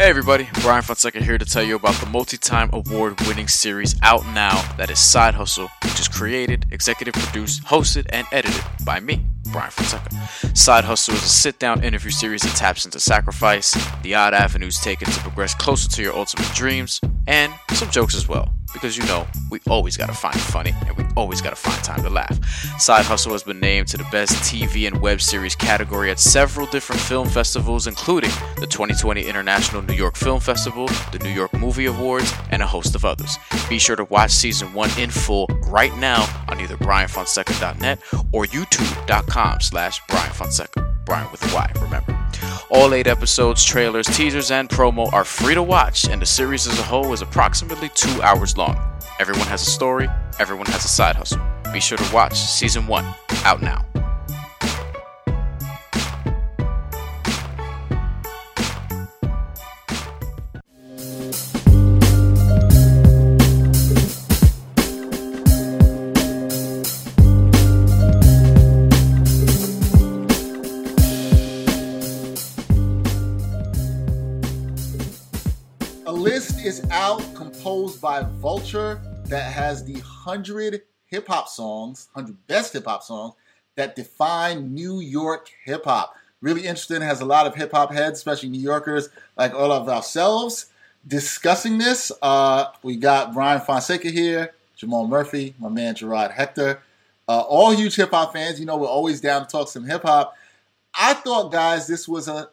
Hey everybody, Brian Fonseca here to tell you about the multi-time award-winning series out now that is Side Hustle, which is created, executive produced, hosted, and edited by me, Brian Fonseca. Side Hustle is a sit-down interview series that taps into sacrifice, the odd avenues taken to progress closer to your ultimate dreams, and some jokes as well because you know we always gotta find funny and we always gotta find time to laugh. Side Hustle has been named to the best TV and web series category at several different film festivals, including the 2020 International New York Film Festival, the New York Movie Awards, and a host of others. Be sure to watch season one in full right now on either brianfonseca.net or youtube.com slash brianfonseca. Brian with a Y, remember. All eight episodes, trailers, teasers, and promo are free to watch, and the series as a whole is approximately two hours long. Everyone has a story, everyone has a side hustle. Be sure to watch season one, out now. Composed by Vulture, that has the 100 hip hop songs, 100 best hip hop songs that define New York hip hop. Really interesting, has a lot of hip hop heads, especially New Yorkers like all of ourselves, discussing this. Uh, we got Brian Fonseca here, Jamal Murphy, my man Gerard Hector. Uh, all huge hip hop fans, you know, we're always down to talk some hip hop. I thought, guys, this was a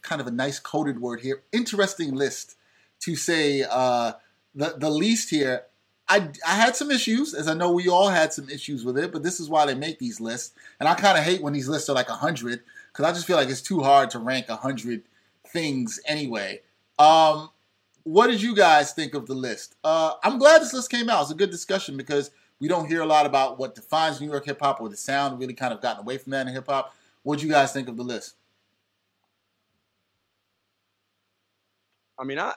kind of a nice coded word here. Interesting list to say uh, the the least here. I, I had some issues, as I know we all had some issues with it, but this is why they make these lists. And I kind of hate when these lists are like 100 because I just feel like it's too hard to rank 100 things anyway. Um, what did you guys think of the list? Uh, I'm glad this list came out. It's a good discussion because we don't hear a lot about what defines New York hip hop or the sound. Really kind of gotten away from that in hip hop. What did you guys think of the list? I mean, I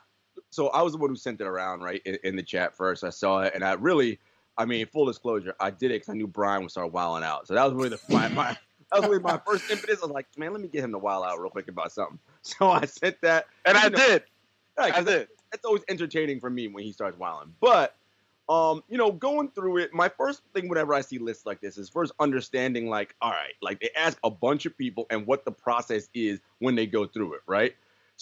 so I was the one who sent it around, right, in, in, the chat first. I saw it, and I really, I mean, full disclosure, I did it because I knew Brian would start wilding out. So that was really the my, my that was really my first impetus. I was like, man, let me get him to wild out real quick about something. So I sent that, and I know, did. Right, I did. It's always entertaining for me when he starts wilding, but. Um, you know, going through it, my first thing whenever I see lists like this is first understanding, like, all right, like they ask a bunch of people and what the process is when they go through it, right?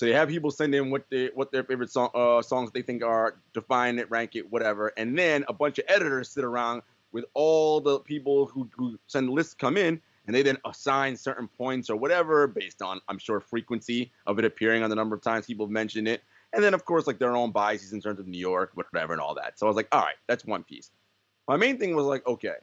So they have people send in what they what their favorite song uh, songs they think are, define it, rank it, whatever, and then a bunch of editors sit around with all the people who, who send lists come in, and they then assign certain points or whatever based on I'm sure frequency of it appearing on the number of times people have mentioned it, and then of course like their own biases in terms of New York, whatever, and all that. So I was like, all right, that's one piece. My main thing was like, okay,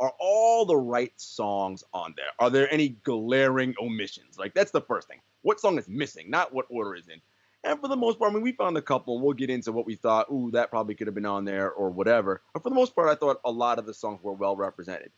are all the right songs on there? Are there any glaring omissions? Like that's the first thing what song is missing, not what order is in. And for the most part, I mean, we found a couple. We'll get into what we thought, ooh, that probably could have been on there or whatever. But for the most part, I thought a lot of the songs were well represented.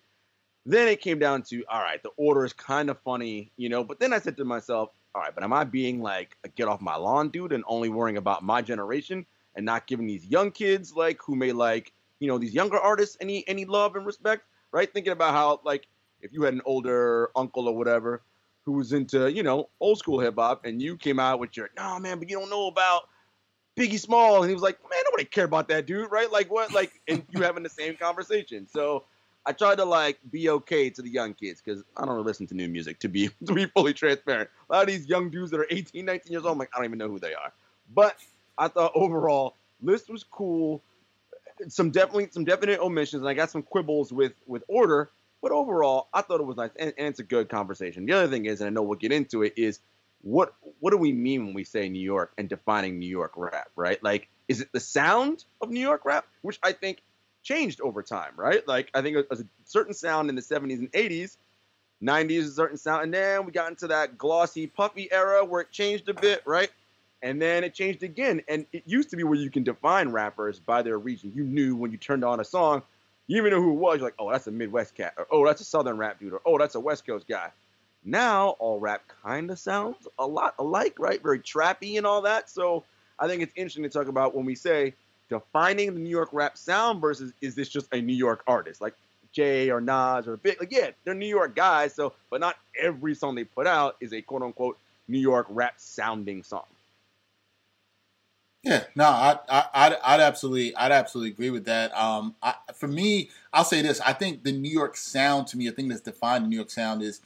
Then it came down to, all right, the order is kind of funny, you know. But then I said to myself, all right, but am I being like a get off my lawn dude and only worrying about my generation and not giving these young kids like who may like, you know, these younger artists any any love and respect, right? Thinking about how like if you had an older uncle or whatever who was into, you know, old school hip hop, and you came out with your, no, man, but you don't know about Biggie Small. And he was like, man, nobody care about that dude, right? Like, what? Like, and you having the same conversation. So I tried to, like, be okay to the young kids because I don't really listen to new music, to be, to be fully transparent. A lot of these young dudes that are 18, 19 years old, I'm like, I don't even know who they are. But I thought overall, list was cool. Some definitely some definite omissions, and I got some quibbles with with order, but overall, I thought it was nice, and, and, it's a good conversation. The other thing is, and I know we'll get into it, is what what do we mean when we say New York and defining New York rap, right? Like, is it the sound of New York rap, which I think changed over time, right? Like, I think it was a certain sound in the 70s and 80s, 90s a certain sound, and then we got into that glossy, puffy era where it changed a bit, right? And then it changed again, and it used to be where you can define rappers by their region. You knew when you turned on a song you even know who it was. You're like, oh, that's a Midwest cat, or oh, that's a Southern rap dude, or oh, that's a West Coast guy. Now all rap kind of sounds a lot alike, right? Very trappy and all that. So I think it's interesting to talk about when we say defining the New York rap sound versus is this just a New York artist like Jay or Nas or Big? Like, yeah, they're New York guys. So, but not every song they put out is a quote unquote New York rap sounding song. Yeah, no, I, I, I'd, absolutely, I'd absolutely agree with that. Um, I, for me, I'll say this: I think the New York sound, to me, a thing that's defined the New York sound is,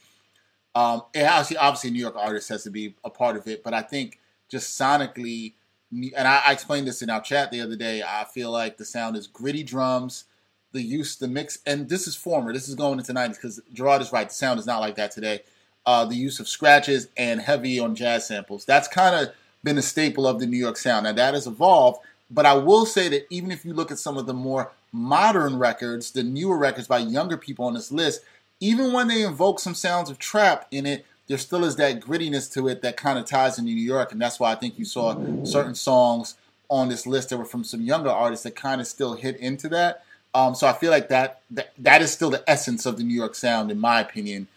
um, and obviously, obviously, New York artist has to be a part of it, but I think just sonically, and I, I explained this in our chat the other day. I feel like the sound is gritty drums, the use, the mix, and this is former. This is going into '90s because Gerard is right. The sound is not like that today. Uh, the use of scratches and heavy on jazz samples. That's kind of been a staple of the New York sound. Now that has evolved, but I will say that even if you look at some of the more modern records, the newer records by younger people on this list, even when they invoke some sounds of trap in it, there still is that grittiness to it that kind of ties into New York, and that's why I think you saw certain songs on this list that were from some younger artists that kind of still hit into that. Um, so I feel like that, that that is still the essence of the New York sound, in my opinion.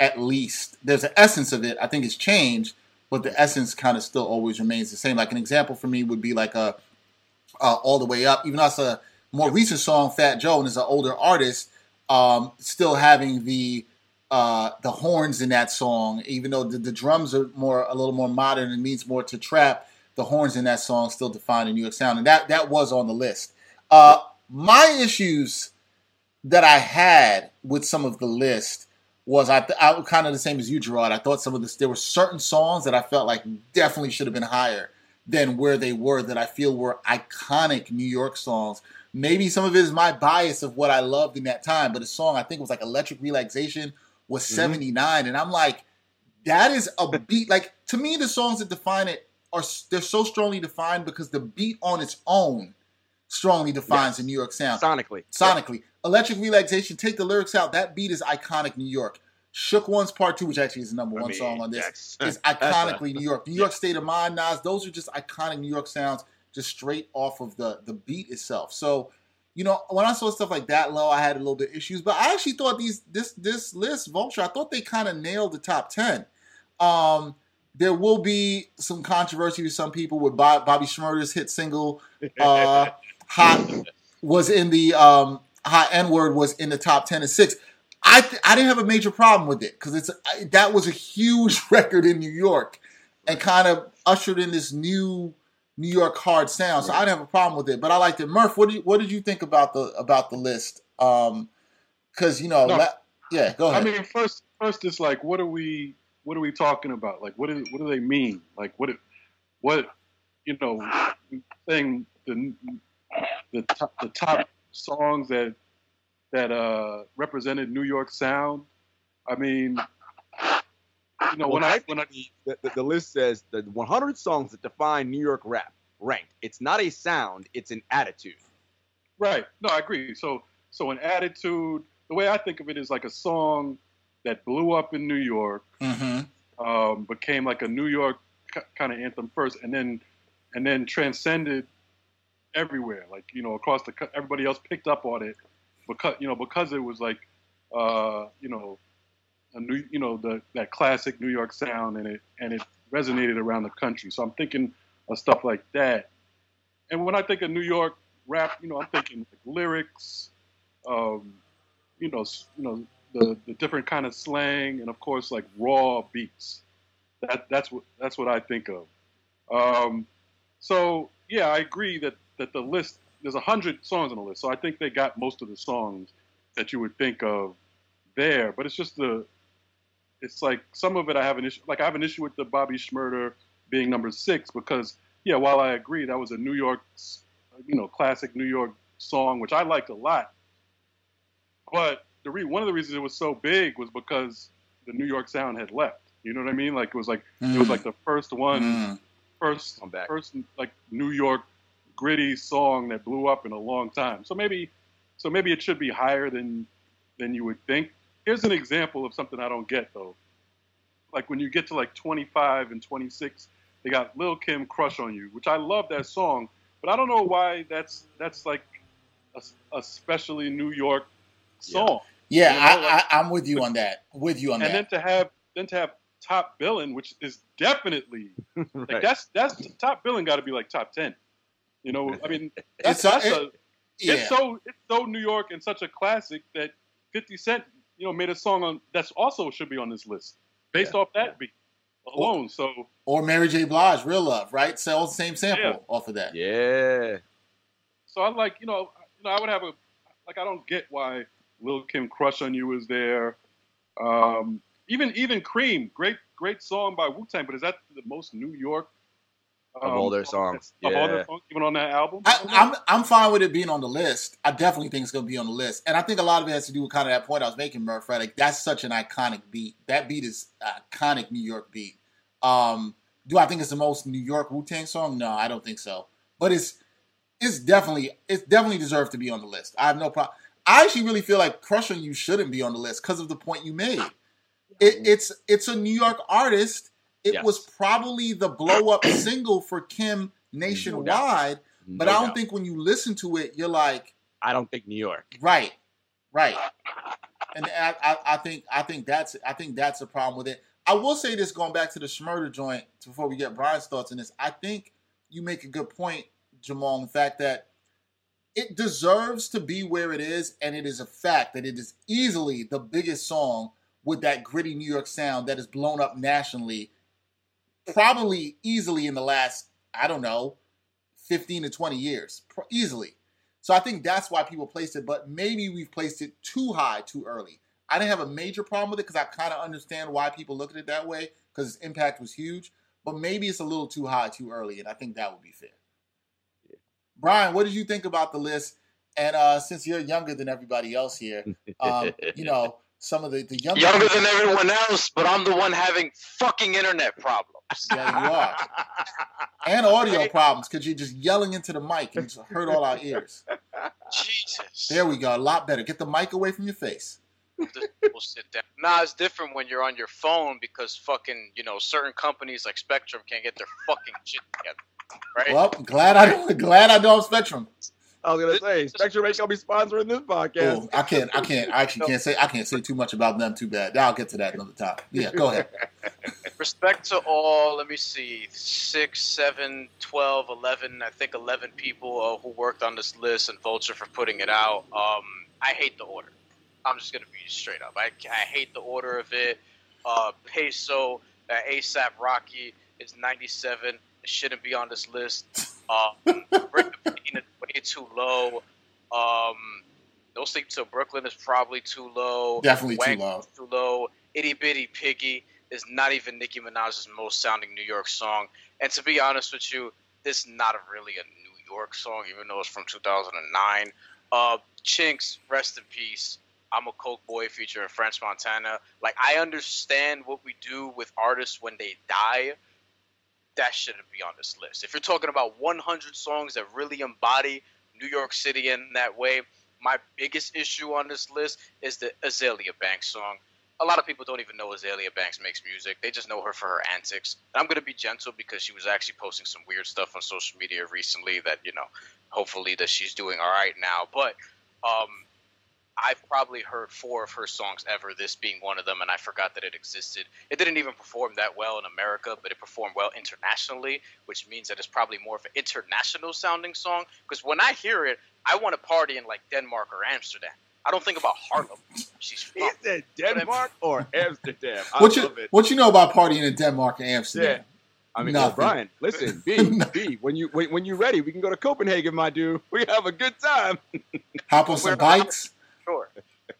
At least there's an essence of it. I think it's changed, but the essence kind of still always remains the same. Like an example for me would be like a uh, all the way up, even though it's a more recent song, Fat Joe, and is an older artist, um, still having the uh, the horns in that song, even though the, the, drums are more a little more modern and means more to trap, the horns in that song still define the New York sound, and that that was on the list. Uh, my issues that I had with some of the list was I, th- I kind of the same as you, Gerard. I thought some of this there were certain songs that I felt like definitely should have been higher than where they were that I feel were iconic New York songs. Maybe some of it is my bias of what I loved in that time, but a song I think was like Electric Relaxation was mm-hmm. 79 and I'm like that is a beat like to me the songs that define it are they're so strongly defined because the beat on its own strongly defines yes. the New York sound. Sonically. Sonically. Electric Relaxation, take the lyrics out. That beat is iconic New York. Shook Ones Part 2, which actually is the number one I mean, song on this, is iconically New York. New York State of Mind, Nas, those are just iconic New York sounds just straight off of the, the beat itself. So, you know, when I saw stuff like that low, I had a little bit of issues. But I actually thought these this this list, Vulture, I thought they kind of nailed the top 10. Um, there will be some controversy with some people with Bobby Shmurda's hit single uh, "Hot" was in the um, hot N word was in the top ten and six. I th- I didn't have a major problem with it because it's I, that was a huge record in New York and kind of ushered in this new New York hard sound. So I didn't have a problem with it, but I liked it. Murph, what did you, what did you think about the about the list? Um, because you know, no, la- yeah, go ahead. I mean, first first it's like, what are we what are we talking about? Like, what do what do they mean? Like, what what you know, saying the the top, the top songs that that uh, represented New York sound. I mean, you know, well, when I when I the, the, list says the 100 songs that define New York rap ranked. It's not a sound; it's an attitude. Right. No, I agree. So so an attitude. The way I think of it is like a song that blew up in New York, mm-hmm. um, became like a New York kind of anthem first, and then and then transcended everywhere. Like you know, across the everybody else picked up on it because you know because it was like uh, you know a new you know the that classic New York sound and it and it resonated around the country. So I'm thinking of stuff like that. And when I think of New York rap, you know, I'm thinking like lyrics, um, you know, you know the, the different kind of slang, and of course like raw beats. That that's what that's what I think of. Um, so yeah, I agree that that the list there's a hundred songs on the list, so I think they got most of the songs that you would think of there. But it's just the, it's like some of it I have an issue. Like I have an issue with the Bobby Shmurda being number six because yeah, while I agree that was a New York, you know, classic New York song which I liked a lot, but the re- one of the reasons it was so big was because the New York sound had left. You know what I mean? Like it was like mm. it was like the first one, mm. first, first like New York gritty song that blew up in a long time. So maybe, so maybe it should be higher than than you would think. Here's an example of something I don't get though. Like when you get to like 25 and 26, they got Lil Kim "Crush on You," which I love that song, but I don't know why that's that's like a, especially New York song. Yeah, yeah you know, like, I, am with you on that. With you on and that. And then to have then to have top billing, which is definitely right. like that's that's top billing got to be like top ten. You know, I mean, that's, that's a, it, yeah. it's so it's so New York and such a classic that 50 Cent, you know, made a song on that's also should be on this list based yeah. off that beat. alone. So or Mary J. Blige, Real Love, right? Sells the same sample Yeah. off of that. Yeah. so I like you know you know I would have a like I don't get why Lil Kim Crush on You is there. Um, even even Cream, great great song by Wu Tang, but is that the most New York Of all their songs. Of all their songs, even on that album. I, I'm I'm fine with it being on the list. I definitely think it's going to be on the list, and I think a lot of it has to do with kind of that point I was making, Murph. Right? Like that's such an iconic beat. That beat is an iconic New York beat. Um, do I think it's the most New York Wu Tang song? No, I don't think so. But it's it's definitely it's definitely deserved to be on the list. I have no problem. I actually really feel like Crush on You shouldn't be on the list because of the point you made. It, it's it's a New York artist. It Yes. was probably the blow up single for Kim nationwide. But No I don't doubt. think when you listen to it, you're like, I don't think New York. right, right. And I, I, I think I think that's I think that's a problem with it. I will say this going back to the Shmurda joint before we get Brian's thoughts on this. I think you make a good point, Jamal, in the fact that it deserves to be where it is, and it is a fact that it is easily the biggest song with that gritty New York sound that is blown up nationally, probably easily in the last, I don't know, 15 to 20 years, easily. So I think that's why people placed it, but maybe we've placed it too high too early. I didn't have a major problem with it because I kind of understand why people look at it that way because its impact was huge, but maybe it's a little too high too early, and I think that would be fair. Brian, what did you think about the list? And uh, since you're younger than everybody else here, um, you know some of the the younger Younger than everyone else, but I'm the one having fucking internet problems. Yeah, you are. and audio problems because you're just yelling into the mic and it's hurt all our ears. Jesus. There we go, a lot better. Get the mic away from your face. We'll sit down. Nah, it's different when you're on your phone because fucking, you know, certain companies like Spectrum can't get their fucking shit together. Right? Well, glad I glad I know I'm Spectrum. I was gonna say Spectrum ain't gonna be sponsoring this podcast. Oh, I can't, I can't, I actually can't say, I can't say too much about them. Too bad. I'll get to that another time. Yeah, go ahead. Respect to all, let me see, six, seven, 12, 11, I think 11 people uh, who worked on this list and Vulture for putting it out. Um, I hate the order. I'm just going to be straight up. I, I hate the order of it. Uh, Peso, uh, ASAP Rocky is 97. It shouldn't be on this list. Um, Pain is way too low. Um, No Sleep Till Brooklyn is probably too low. Definitely too low. Too low. Itty Bitty Piggy is not even Nicki Minaj's most sounding New York song. And to be honest with you, this is not really a New York song, even though it's from 2009. Uh, Chinx, rest in peace. I'm a Coke Boy featuring French Montana. Like I understand what we do with artists when they die. That shouldn't be on this list. If you're talking about 100 songs that really embody New York City in that way, my biggest issue on this list is the Azalea Banks song. A lot of people don't even know Azalea Banks makes music. They just know her for her antics. And I'm going to be gentle because she was actually posting some weird stuff on social media recently that, you know, hopefully that she's doing all right now. But um, I've probably heard four of her songs ever, this being one of them, and I forgot that it existed. It didn't even perform that well in America, but it performed well internationally, which means that it's probably more of an international sounding song. Because when I hear it, I want to party in like Denmark or Amsterdam. I don't think about Harlem. She's from. Is it Denmark or Amsterdam? I What you it. what you know about partying in Denmark and Amsterdam? I mean, well, Nothing. Brian, listen, B, B, when you when, when you're ready, we can go to Copenhagen, my dude. We have a good time. Hop on some bikes.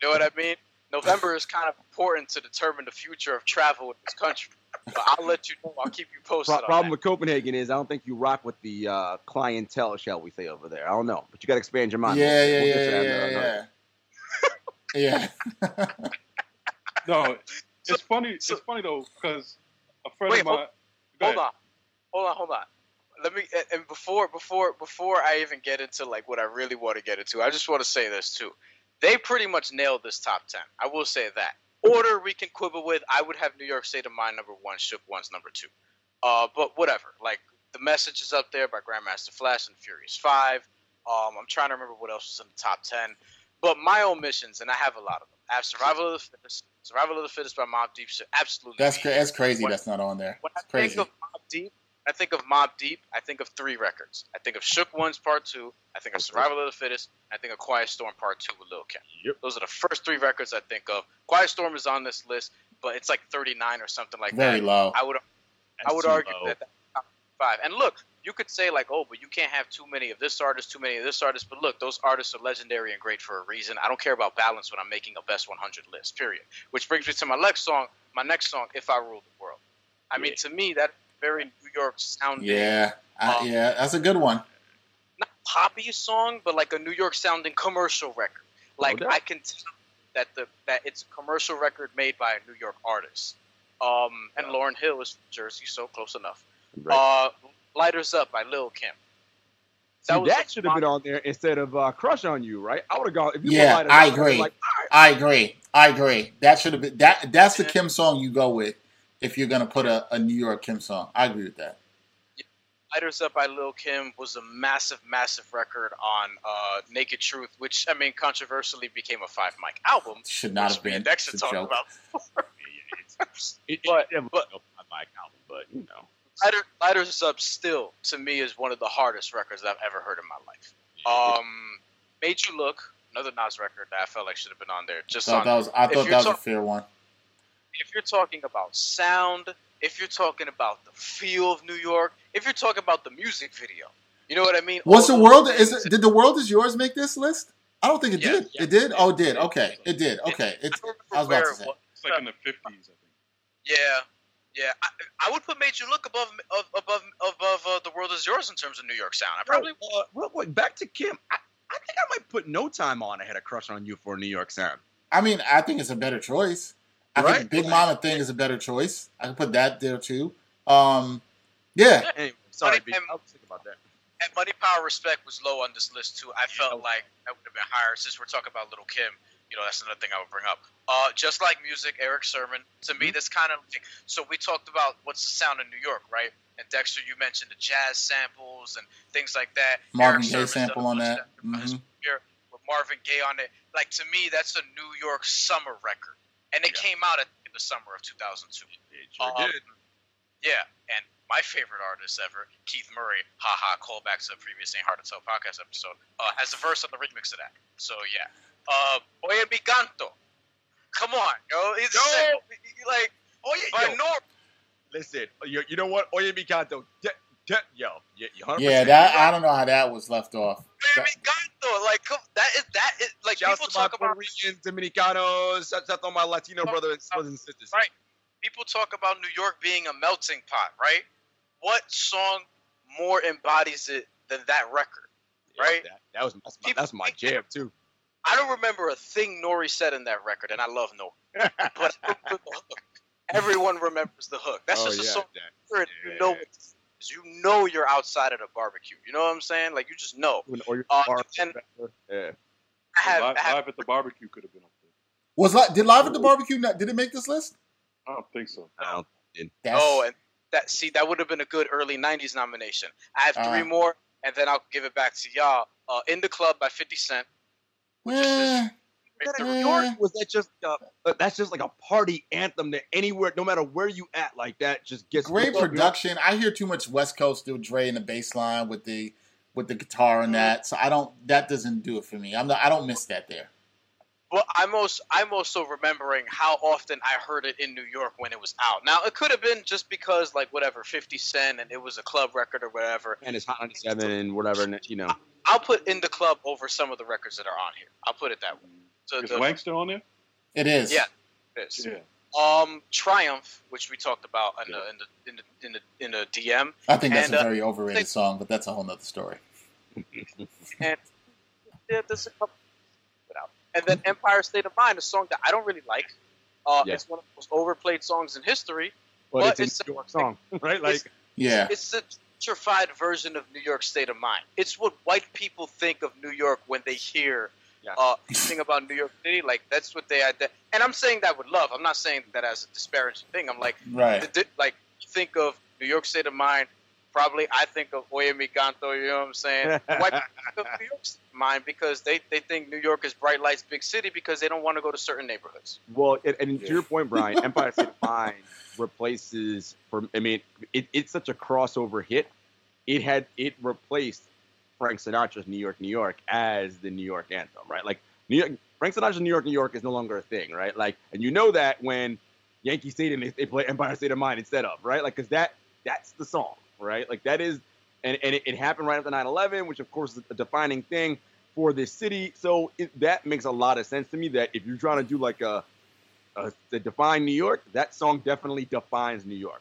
Sure. You know what I mean? November is kind of important to determine the future of travel in this country. But I'll let you know. I'll keep you posted. Pro- on problem that. with Copenhagen is I don't think you rock with the uh, clientele, shall we say, over there. I don't know, but you got to expand your mind. Yeah, yeah. We'll yeah, get to yeah, yeah. Yeah. No, So- it's funny. so- it's funny though because a friend Wait, of mine. hold- Go hold on, hold on, hold on. Let me and- and before before before I even get into like what I really want to get into, I just want to say this too. They pretty much nailed this top ten. I will say that. Order we can quibble with. I would have New York State of Mind number one, Shook One's number two. Uh, but whatever. Like the message is up there by Grandmaster Flash and Furious Five. Um, I'm trying to remember what else was in the top ten. But my omissions, and I have a lot of them. I have Survival of the Fittest. Survival of the Fittest by Mobb Deep. should Absolutely. That's be cra- that's crazy. When- That's not on there. when I crazy. think of Mobb Deep, I think of Mobb Deep. I think of three records. I think of Shook Ones Part Two. I think of Survival of the Fittest. I think of Quiet Storm Part Two with Lil Kim. Yep. Those are the first three records I think of. Quiet Storm is on this list, but it's like 39 or something like Very that. low. I would I would argue low. that that's five. And look, you could say like, oh, but you can't have too many of this artist, too many of this artist. But look, those artists are legendary and great for a reason. I don't care about balance when I'm making a best 100 list. Period. Which brings me to my next song. My next song, "If I Rule the World." I yeah. mean, to me, that very New York sounding. Yeah, um, yeah, that's a good one. Not poppy song, but like a New York sounding commercial record. Like I can tell that the that it's a commercial record made by a New York artist. Um, and Lauryn Hill is from Jersey, so close enough. Right. Uh, Lighters Up by Lil Kim. That, See, that should have been on there instead of uh, Crush on You, right? I would have gone. If you yeah, I agree. Like, right. I agree. I agree. That should have been that. That's the Kim song you go with if you're gonna put a, a New York Kim song. I agree with that. Lighters Up by Lil Kim was a massive, massive record on uh, Naked Truth, which I mean, controversially became a five mic album. Should not have been. Dexter talked about. it, but, it, but, a five mic album, but you know. Lighter, Lighters Up still to me is one of the hardest records I've ever heard in my life. Um, Made You Look, another Nas record that I felt like should have been on there. Just I on, that was, I thought that was talk, a fair one. If you're talking about sound, if you're talking about the feel of New York, if you're talking about the music video, you know what I mean. Was the world is it, did the world is yours make this list? I don't think it yeah, did. Yeah, it did. oh, it did. Okay, it did. Okay, it, I, I was about to say. It's like in the fifties, I think. Yeah, yeah, I, I, would put "Made You Look" above above above uh, "The World Is Yours" in terms of New York sound. I probably uh, real quick back to Kim. I, I, think I might put "No Time" on ahead of "Crush on You" for New York sound. I mean, I think it's a better choice. I right? think Big. Mama thing is a better choice. I can put that there too. Um, yeah. yeah. Anyway, sorry, Money, I was thinking about that. And Money Power Respect was low on this list too. I felt like that would have been higher since we're talking about Little Kim you know, that's another thing I would bring up. Uh, just like music, Erick Sermon. To me, mm-hmm. that's kind of like, so. We talked about what's the sound in New York, right? And Dexter, you mentioned the jazz samples and things like that. Marvin Gaye sample on that. that mm-hmm. with Marvin Gaye on it. Like to me, that's a New York summer record, and it yeah. came out in the summer of 2002. It sure um, did. Yeah, and my favorite artist ever, Keith Murray, haha, callback to a previous Ain't Hard to Tell podcast episode, uh, has a verse on the remix of that. So yeah, uh, Oye Mi Canto. Come on, yo. It's yo. like, Oye, by yo. Norm. Listen, you, you know what? Oye Mi Canto. De, yo, yeah, that I don't know how that was left off. Oye Mi Like, that is, that is, like, Shouts people talk about. Puerto Dominicanos, that's all my Latino brothers, brothers and sisters. Right. People talk about New York being a melting pot, right? What song more embodies it than that record, right? Yeah, that, that, was that's my, that's my jam too. I don't remember a thing Nori said in that record, and I love Nori. but everyone remembers the hook. That's oh, just a song yeah. you know you know you're outside at a barbecue. You know what I'm saying? Like you just know. Or uh, and yeah. I have, live, I have, live, at the barbecue could have been up there. Was did live at the barbecue? Not, did it make this list? I don't think so. I don't. Oh, and that see that would have been a good early '90s nomination. I have three uh, more, and then I'll give it back to y'all. Uh, in the club by 50 Cent. which Eh, New York was that just uh, that's just like a party anthem that anywhere, no matter where you at, like that just gets great production. I hear too much West Coast do Dre in the bass line with the with the guitar and that, so I don't. That doesn't do it for me. I'm not, I don't miss that there. Well, I'm also I'm also remembering how often I heard it in New York when it was out. Now it could have been just because like whatever 50 Cent and it was a club record or whatever. And it's Hot 97 and whatever, and you know. I'll put in the club over some of the records that are on here. I'll put it that way. So is the, Wankster on there? It is. Yeah, it is. Yeah. Um, Triumph, which we talked about in, yeah. the, in, the, in the in the in the DM. I think that's and, a uh, very uh, overrated song, but that's a whole nother story. and yeah, there's a couple and then Empire State of Mind, a song that I don't really like. Uh, yeah. It's one of the most overplayed songs in history. But, but it's, it's a New York song, right? Like, it's, yeah, it's a gentrified version of New York State of Mind. It's what white people think of New York when they hear yeah. uh, thing about New York City. Like that's what they had. And I'm saying that with love. I'm not saying that as a disparaging thing. I'm like, right. The, like think of New York State of Mind probably I think of Oye Mi Canto, you know what I'm saying? White people New of mind because they, they think New York is bright lights, big city because they don't want to go to certain neighborhoods. Well, and, and to your point, Brian, Empire State of Mind replaces for I mean, it, it's such a crossover hit. It had it replaced Frank Sinatra's New York, New York as the New York anthem, right? Like New York Frank Sinatra's New York, New York is no longer a thing, right? Like and you know that when Yankee Stadium they, they play Empire State of Mind instead of, right? Like because that that's the song, right? Like that is, and, and it, it happened right after 9/11, which of course is a defining thing for this city. So it, that makes a lot of sense to me. That if you're trying to do like a, a define New York, that song definitely defines New York.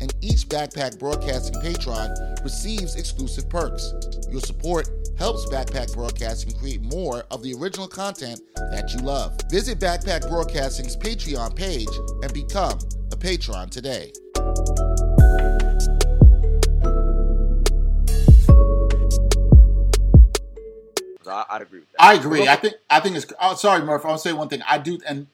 and each Backpack Broadcasting patron receives exclusive perks. Your support helps Backpack Broadcasting create more of the original content that you love. Visit Backpack Broadcasting's Patreon page and become a patron today. I, would agree with that. I agree. I think I think it's. Oh, sorry, Murph. I'll say one thing. I do, and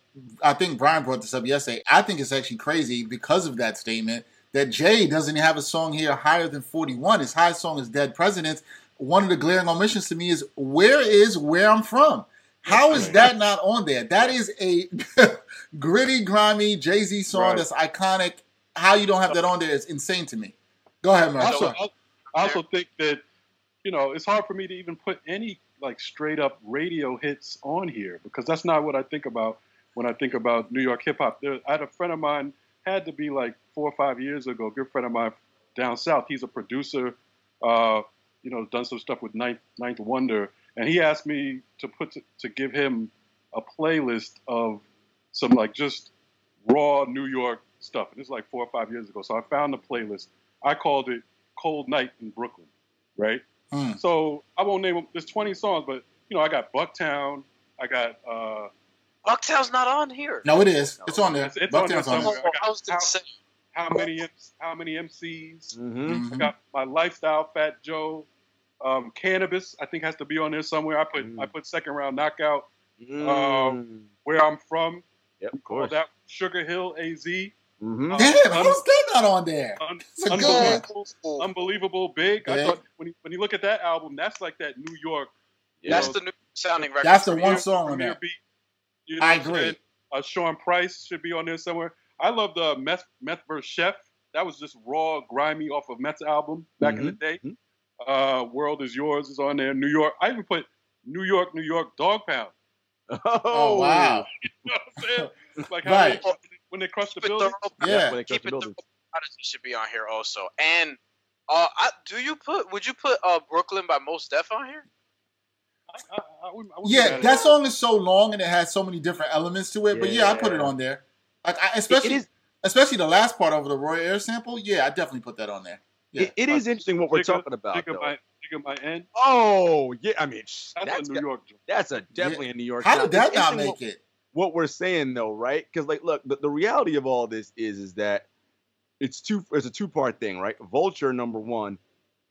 I think Brian brought this up yesterday. I think it's actually crazy because of that statement that Jay doesn't have a song here higher than 41. His highest song is Dead Presidents. One of the glaring omissions to me is where is where I'm from? How is that not on there? That is a gritty, grimy Jay Z song right. that's iconic. How you don't have that on there is insane to me. Go ahead, Murph. Also, I also think that you know it's hard for me to even put any like straight up radio hits on here because that's not what I think about when I think about New York hip hop. I had a friend of mine had to be like four or five years ago. A good friend of mine down south. He's a producer. Uh, you know, done some stuff with Ninth, Ninth Wonder, and he asked me to put to, to give him a playlist of some like just raw New York stuff. And this is like four or five years ago. So I found the playlist. I called it Cold Night in Brooklyn, right? Mm. So I won't name them. There's 20 songs, but you know, I got Bucktown. I got. uh Bucktown's not on here. No, it is. It's on there. It's, it's Bucktown's on there. On there. How, how, many how many MCs? Mm-hmm. I got my lifestyle, Fat Joe. Um, Canibus, I think, has to be on there somewhere. I put mm. I put second round knockout. Mm. Um, where I'm from. Yep, of course. That Sugar Hill AZ. Mm-hmm. Damn, un- how's that not on there? Un- unbelievable, unbelievable, big. Yeah. I thought when you, when you look at that album, that's like that New York. That's know, the new sounding record. That's the one song on there. Beat, you know I agree. Uh, Sean Price should be on there somewhere. I love the Meth, Meth vs. Chef. That was just raw, grimy off of Meth's album back mm-hmm. in the day. Mm-hmm. Uh, World is Yours is on there. New York. I even put New York, New York Dog Pound. Oh, oh wow! you know what I'm saying? Like how right. they, when they crush the building. Yeah, when they crush Keep the building. Odyssey should be on here also. And uh, I, do you put? Would you put uh, Brooklyn by Mos Def on here? I, I, I yeah, that song is so long and it has so many different elements to it. Yeah. But yeah, I put it on there. Like, especially, it, it is, especially the last part over the Roy Ayers sample. Yeah, I definitely put that on there. Yeah. it, it is interesting what we're talking about. Think of my, end. Oh yeah, I mean that's, that's a New York. That's a definitely yeah. a New York. How did that not make what, it? What we're saying though, right? Because like, look, the, the reality of all this is is that it's two. It's a two part thing, right? Vulture number one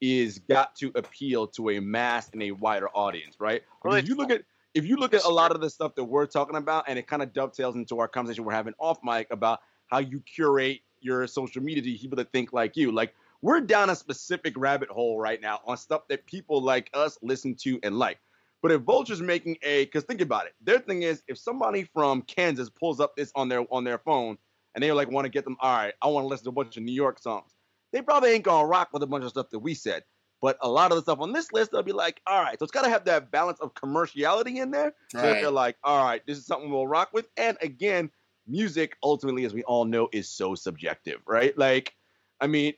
is got to appeal to a mass and a wider audience, right? Well, if you look at if you look at a lot of the stuff that we're talking about, and it kind of dovetails into our conversation we're having off mic about how you curate your social media to people that think like you. Like we're down a specific rabbit hole right now on stuff that people like us listen to and like. But if Vulture's making a, because think about it, their thing is if somebody from Kansas pulls up this on their on their phone and they like want to get them, all right, I want to listen to a bunch of New York songs. They probably ain't gonna rock with a bunch of stuff that we said. But a lot of the stuff on this list, they'll be like, all right, so it's got to have that balance of commerciality in there. So right. they're like, all right, this is something we'll rock with. And again, music ultimately, as we all know, is so subjective, right? Like, I mean,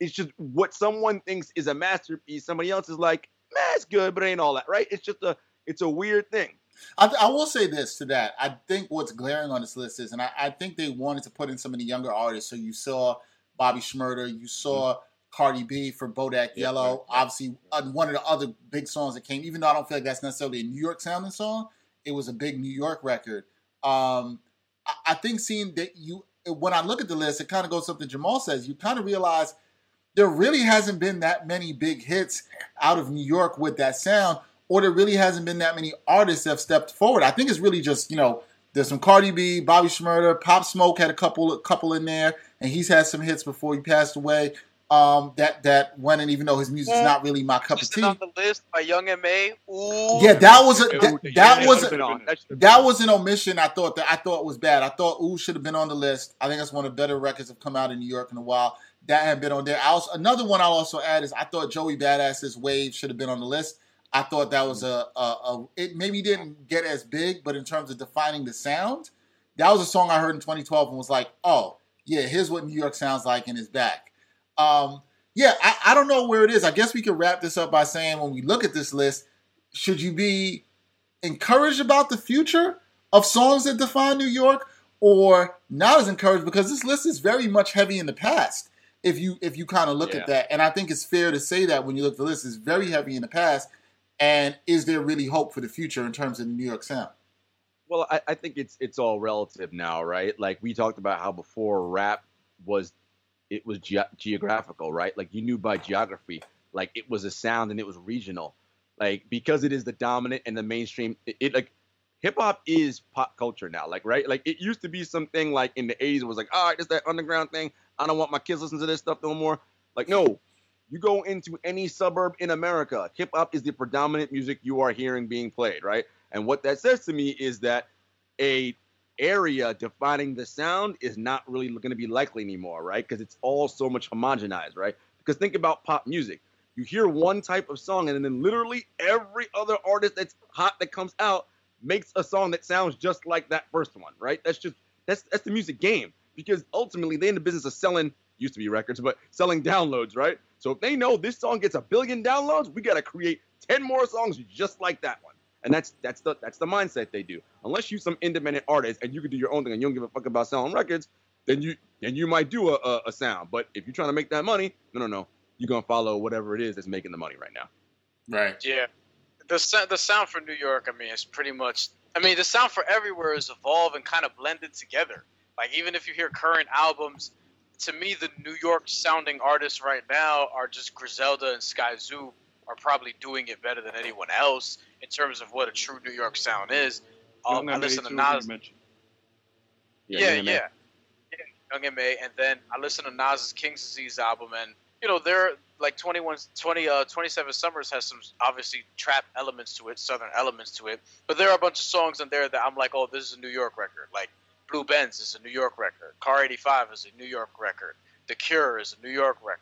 it's just what someone thinks is a masterpiece. Somebody else is like, man, it's good, but it ain't all that, right? It's just a, it's a weird thing. I, I, will say this to that. I think what's glaring on this list is, and I, I, think they wanted to put in some of the younger artists. So you saw Bobby Shmurda, you saw mm-hmm. Cardi B for Bodak yeah, Yellow. Right, right. Obviously, uh, one of the other big songs that came. Even though I don't feel like that's necessarily a New York sounding song, it was a big New York record. Um, I, I think seeing that you, when I look at the list, it kind of goes something Jamal says. You kind of realize there really hasn't been that many big hits out of New York with that sound, or there really hasn't been that many artists that have stepped forward. I think it's really just, you know, there's some Cardi B, Bobby Shmurda, Pop Smoke had a couple a couple in there, and he's had some hits before he passed away. Um, that that went, and even though his music's not really my cup of tea, on the list by Young M.A. Ooh. yeah, that was a that, Ooh, that was a. That should've been that on. was an omission. I thought that I thought was bad. I thought Ooh should have been on the list. I think that's one of the better records have come out in New York in a while. That had been on there. I also, another one I'll also add is I thought Joey Badass's Wave should have been on the list. I thought that was a, a, a it maybe didn't get as big, but in terms of defining the sound, that was a song I heard in 2012 and was like, oh yeah, here's what New York sounds like and is back. Um, yeah, I, I don't know where it is. I guess we could wrap this up by saying when we look at this list, should you be encouraged about the future of songs that define New York, or not as encouraged because this list is very much heavy in the past. If you if you kind of look Yeah. at that, and I think it's fair to say that when you look at the list, it's very heavy in the past. And is there really hope for the future in terms of the New York sound? Well, I, I think it's it's all relative now, right? Like we talked about how before rap was it was ge- geographical, right? Like you knew by geography, like it was a sound and it was regional, like because it is the dominant and the mainstream. It, it like hip hop is pop culture now, like right? Like it used to be something like in the '80s it was like, all right, it's that underground thing. I don't want my kids listening to this stuff no more. Like no, you go into any suburb in America, hip hop is the predominant music you are hearing being played, right? And what that says to me is that a area defining the sound is not really going to be likely anymore, right? Because it's all so much homogenized, right? Because think about pop music. You hear one type of song, and then literally every other artist that's hot that comes out makes a song that sounds just like that first one, right? That's just that's that's the music game. Because ultimately they're in the business of selling used to be records, but selling downloads, right? So if they know this song gets a billion downloads, we gotta create 10 more songs just like that one. And that's that's the that's the mindset they do. Unless you're some independent artist and you can do your own thing and you don't give a fuck about selling records, then you then you might do a, a, a sound. But if you're trying to make that money, no no no. You're gonna follow whatever it is that's making the money right now. Right. Yeah, the sa- the sound for New York, I mean, is pretty much. I mean, the sound for everywhere is evolved and kind of blended together. Like even if you hear current albums, to me, the New York sounding artists right now are just Griselda and Skyzoo are probably doing it better than anyone else in terms of what a true New York sound is. Um, Young I M.A. listen to too, Nas. you mentioned. Yeah, you yeah, know what I yeah. Young M.A. And then I listen to Nas's King's Disease album, and you know, they're like 21, 20, uh, 27 Summers has some obviously trap elements to it, southern elements to it, but there are a bunch of songs in there that I'm like, oh, this is a New York record. Like Blue Benz is a New York record. Car 85 is a New York record. The Cure is a New York record.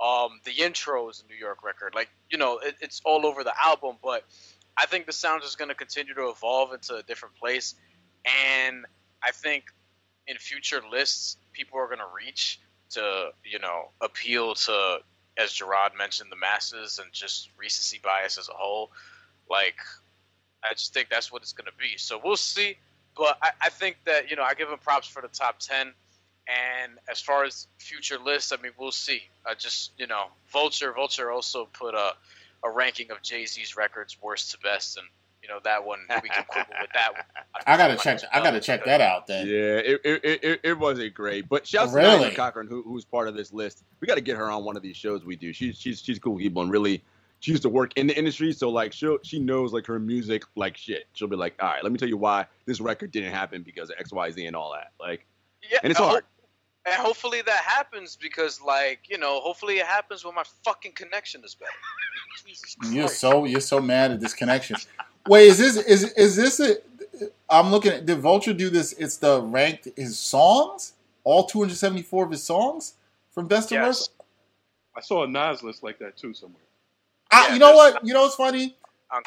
Um, the intro is a New York record. Like, you know, it, it's all over the album, but I think the sound is going to continue to evolve into a different place. And I think in future lists, people are going to reach to, you know, appeal to, as Gerard mentioned, the masses and just recency bias as a whole. Like, I just think that's what it's going to be. So we'll see. But I, I think that, you know, I give him props for the top 10. And as far as future lists, I mean, we'll see. I just, you know, Vulture, Vulture also put a, a ranking of Jay Z's records worst to best, and you know that one we can quibble with that one. I gotta check. I gotta uh, check that out then. Yeah, it, it, it, it, it wasn't great. But shouts Really? to Diana Cochran, who, who's part of this list. We got to get her on one of these shows we do. She's she's she's cool people and really she used to work in the industry, so like she she knows like her music like shit. She'll be like, all right, let me tell you why this record didn't happen because of X Y Z and all that. Like, Yeah, and it's hard. And hopefully that happens because, like, you know, hopefully it happens when my fucking connection is better. Jesus You're so you're so mad at this connection. Wait, is this is is this a? I'm looking at. Did Vulture do this? It's the ranked his songs, all 274 of his songs from best to Yes. worst. I saw a Nas list like that too somewhere. I, Yeah, you know what? You know what's funny?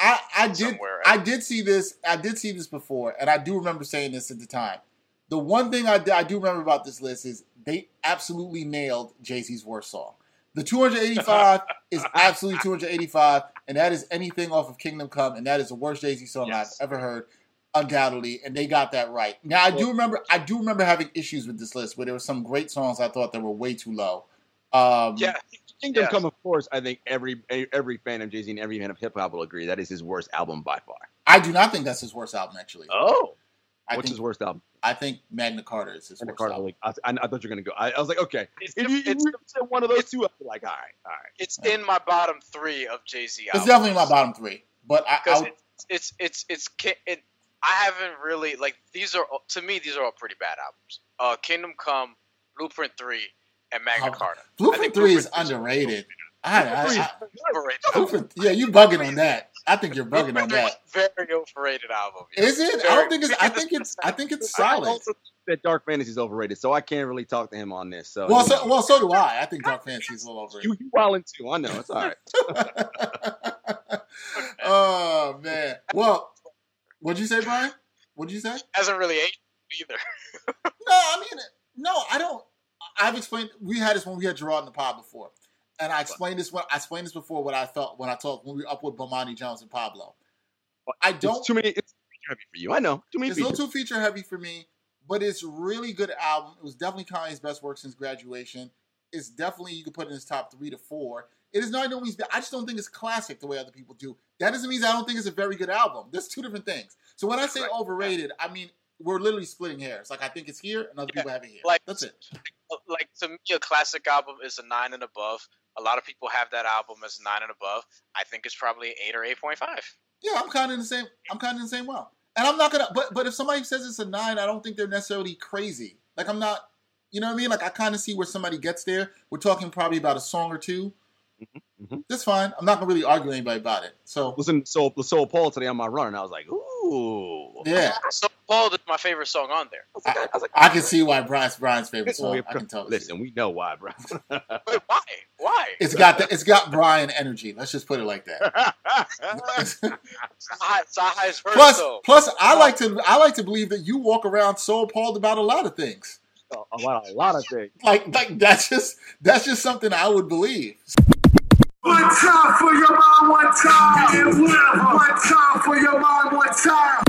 I, I did somewhere, I eh? did see this I did see this before, and I do remember saying this at the time. The one thing I, I do remember about this list is they absolutely nailed Jay Z's worst song. The 285 is absolutely 285, and that is anything off of Kingdom Come, and that is the worst Jay Z song Yes. I've ever heard, undoubtedly. And they got that right. Now I do remember I do remember having issues with this list where there were some great songs I thought that were way too low. Um, Yeah, Kingdom Yes. Come, of course, I think every every fan of Jay Z and every fan of hip hop will agree that is his worst album by far. I do not think that's his worst album actually. Oh, I what's think his worst album? I think Magna Carta is his And the worst card, album. like, I, I, I thought you were gonna go. I, I was like, okay, it's, if you, it's, you said one of those two, I'd be like, all right, all right. it's in my bottom three of Jay Z. It's definitely my bottom three, but I, because I it's it's it's it's it, I haven't really like these are to me these are all pretty bad albums. Uh, Kingdom Come Blueprint Three, and Magna Oh, Carta. I Blueprint think Three is Blueprint underrated. I, I, I, Overrated. Blueprint, yeah, you bugging on that. I think you're bugging on that. Very overrated album. yeah. Is it? I don't think it's. I think it's. I think it's I solid. also think that Dark Fantasy is overrated, so I can't really talk to him on this. So Well, so well, so do I. I think Dark Fantasy is a little overrated. you, you wildin' too. I know it's all right. oh man. Well, what'd you say, Brian? What'd you say? Hasn't really aged either. No, I mean, no, I don't. I've explained. We had this when we had Gerard in the pod before, and I explained this. When I explained this before, what I felt when I talked when we were up with Bomani Jones and Pablo. I don't. It's too many. It's too heavy for you. I know. Too many It's a little too feature heavy for me, but it's really good album. It was definitely Kanye's best work since graduation. It's definitely you could put it in his top three to four. It is not always. I just don't think it's classic the way other people do. That doesn't mean I don't think it's a very good album. There's two different things. So when I say Right. overrated, I mean we're literally splitting hairs. Like I think it's here, and other Yeah, people have it here. like- That's it. like to me, a classic album is a nine and above. A lot of people have that album as nine and above. I think it's probably eight or eight point five. Yeah, I'm kind of in the same. I'm kind of in the same realm. And I'm not gonna. But but if somebody says it's a nine, I don't think they're necessarily crazy. Like I'm not. You know what I mean? Like I kind of see where somebody gets there. We're talking probably about a song or 2 Mhm, mhm. That's fine. I'm not gonna really argue anybody about it. So Listen, so Soul, So Appalled today on my run, and I was like, ooh. yeah, So Paul is my favorite song on there. I was like, I was like, I can see why Brian's Brian's favorite Listen, we- song. I can tell. Listen, we know why, bro. Wait, why? Why? It's got the, it's got Brian energy. Let's just put it like that. Zaha- Zaha's verse plus, though. plus, I like to I like to believe that you walk around so appalled about a lot of things. about a lot of things. Like like that's just that's just something I would believe. One time for your mind, one time. One time for your mind, one time.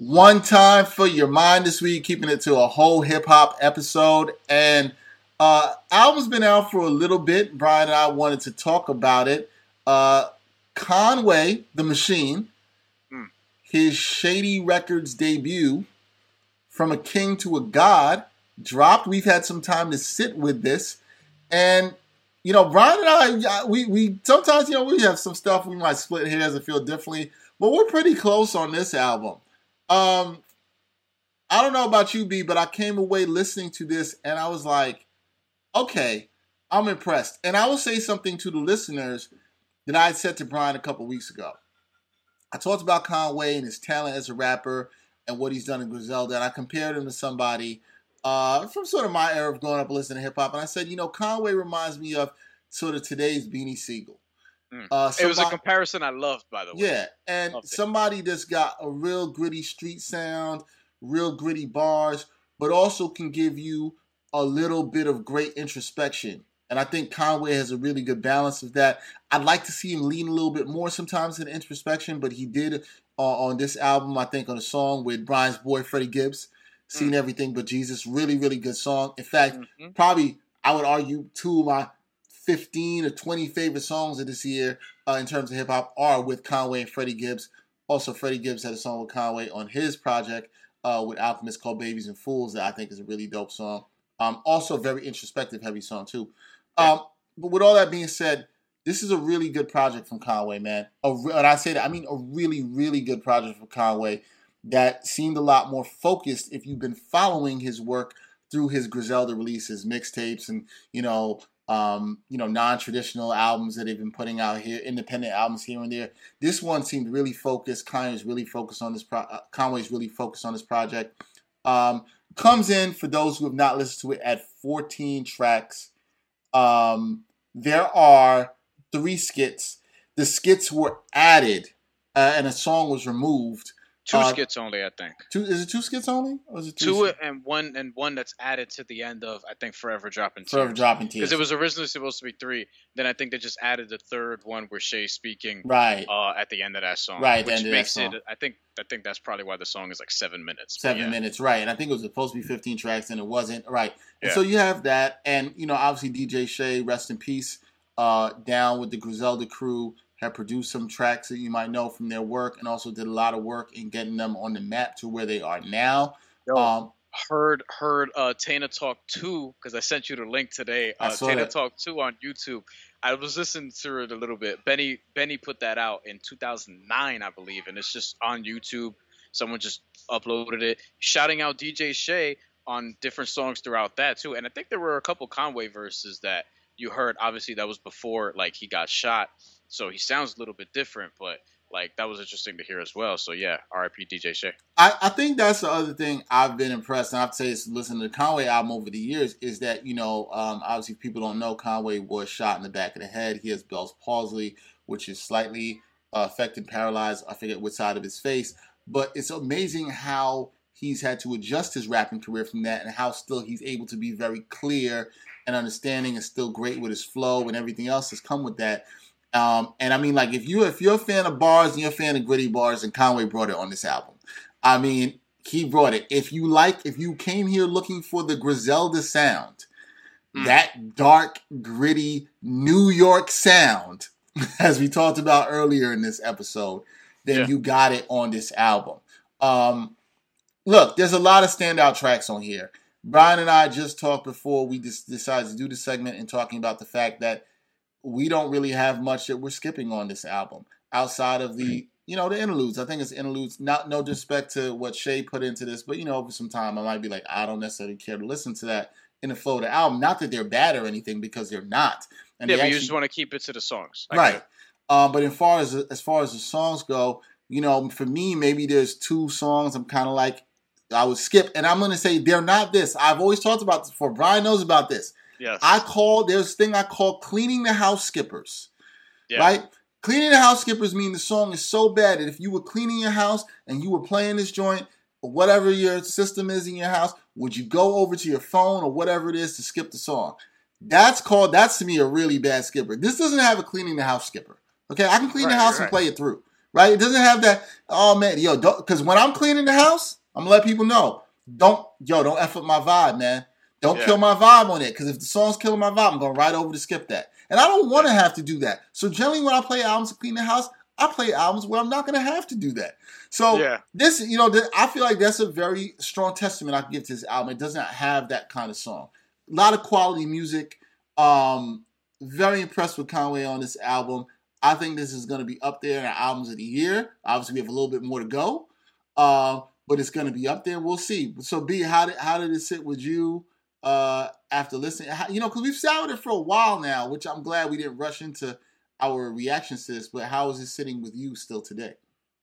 One time for your mind this week, keeping it to a whole hip hop episode. And uh album's been out for a little bit. Brian and I wanted to talk about it. Uh Conway the Machine, Hmm. his Shady Records debut, From a King to a God, dropped. We've had some time to sit with this. And you know, Brian and I, we we sometimes you know we have some stuff we might split hairs and feel differently, but we're pretty close on this album. Um, I don't know about you, B, but I came away listening to this and I was like, okay, I'm impressed. And I will say something to the listeners that I had said to Brian a couple weeks ago. I talked about Conway and his talent as a rapper and what he's done in Griselda, and I compared him to somebody uh, from sort of my era of growing up listening to hip hop. And I said, you know, Conway reminds me of sort of today's Beanie Sigel. Mm. Uh, It was a comparison I loved, by the way. yeah, and Loved it. somebody that's got a real gritty street sound, real gritty bars, but also can give you a little bit of great introspection. And I think Conway has a really good balance of that. I'd like to see him lean a little bit more sometimes in introspection, but he did uh, on this album, I think, on a song with Brian's boy Freddie Gibbs, Seen Everything But Jesus. Really, really good song. In fact, Mhm. probably I would argue two of my 15 or 20 favorite songs of this year uh, in terms of hip hop are with Conway and Freddie Gibbs. Also, Freddie Gibbs had a song with Conway on his project uh, with Alchemist called Babies and Fools that I think is a really dope song. Um, also, very introspective, heavy song, too. Um, but with all that being said, this is a really good project from Conway, man. A and I say that, I mean a really, really good project from Conway that seemed a lot more focused if you've been following his work through his Griselda releases, mixtapes, and you know, um, you know, non-traditional albums that they've been putting out here, independent albums here and there. This one seemed really focused. Kanye's really focused on this. Pro- uh, Conway's really focused on this project. Um, comes in for those who have not listened to it at 14 tracks. Um, there are three skits. The skits were added, uh, and a song was removed. Two Uh, skits only, I think. Two is it two skits only, or is it Two skits? and one and one that's added to the end of I think Forever Dropping Forever dropping tears. Because it was originally supposed to be three. Then I think they just added the third one where Shay's speaking right. uh, at the end of that song. Right, which end of that makes it. I think I think that's probably why the song is like seven minutes. seven yeah. minutes, right? And I think it was supposed to be 15 tracks, and it wasn't, right? And Yeah. so you have that, and you know, obviously DJ Shay, rest in peace, uh, down with the Griselda crew, have produced some tracks that you might know from their work, and also did a lot of work in getting them on the map to where they are now. Yo, Um, heard heard uh Tana Talk 2 because I sent you the link today. Uh Tana that. Talk 2 on YouTube. I was listening to it a little bit. Benny Benny put that out in 2009, I believe, and it's just on YouTube. Someone just uploaded it, shouting out DJ Shay on different songs throughout that too. And I think there were a couple Conway verses that you heard. Obviously, that was before like he got shot, so he sounds a little bit different. But like that was interesting to hear as well. So yeah, R.I.P. DJ Shay. I, I think that's the other thing I've been impressed, and I've say this listening to the Conway album over the years, is that you know um, obviously people don't know Conway was shot in the back of the head. He has Bell's palsy, which is slightly uh, affected, paralyzed. I forget which side of his face, but it's amazing how he's had to adjust his rapping career from that, and how still he's able to be very clear and understanding, and still great with his flow and everything else that's come with that. Um, and I mean, like if you if you're a fan of bars and you're a fan of gritty bars, and Conway brought it on this album. I mean, he brought it. If you like, if you came here looking for the Griselda sound, mm. that dark, gritty New York sound, as we talked about earlier in this episode, then yeah. you got it on this album. Um, look, there's a lot of standout tracks on here. Brian and I just talked before we just decided to do the segment and talking about the fact that we don't really have much that we're skipping on this album outside of the you know the interludes. I think it's interludes. Not no disrespect to what Shay put into this, but you know over some time I might be like I don't necessarily care to listen to that in the flow of the album. Not that they're bad or anything because they're not. And yeah, but actually, you just want to keep it to the songs, I right? Um, but as far as as far as the songs go, you know, for me maybe there's two songs I'm kind of like I would skip, and I'm gonna say they're not this. I've always talked about this before. Brian knows about this. Yes. I call there's a thing I call cleaning the house skippers. Yeah. Right? Cleaning the house skippers mean the song is so bad that if you were cleaning your house and you were playing this joint or whatever your system is in your house, would you go over to your phone or whatever it is to skip the song? That's called that's to me a really bad skipper. This doesn't have a cleaning the house skipper. Okay, I can clean right, the house right. and play it through. Right? It doesn't have that. Oh man, yo, because when I'm cleaning the house, I'm gonna let people know. Don't yo, don't f up my vibe, man. Don't yeah. kill my vibe on it because if the song's killing my vibe, I'm going right over to skip that. And I don't want to have to do that. So generally, when I play albums to clean the house, I play albums where I'm not going to have to do that. So yeah. this, you know, I feel like that's a very strong testament I can give to this album. It does not have that kind of song. A lot of quality music. Um, very impressed with Conway on this album. I think this is going to be up there in our albums of the year. Obviously, we have a little bit more to go, uh, but it's going to be up there. We'll see. So, B, how did how did it sit with you? Uh, after listening. You know, because we've it for a while now, which I'm glad we didn't rush into our reactions to this. But how is it sitting with you still today?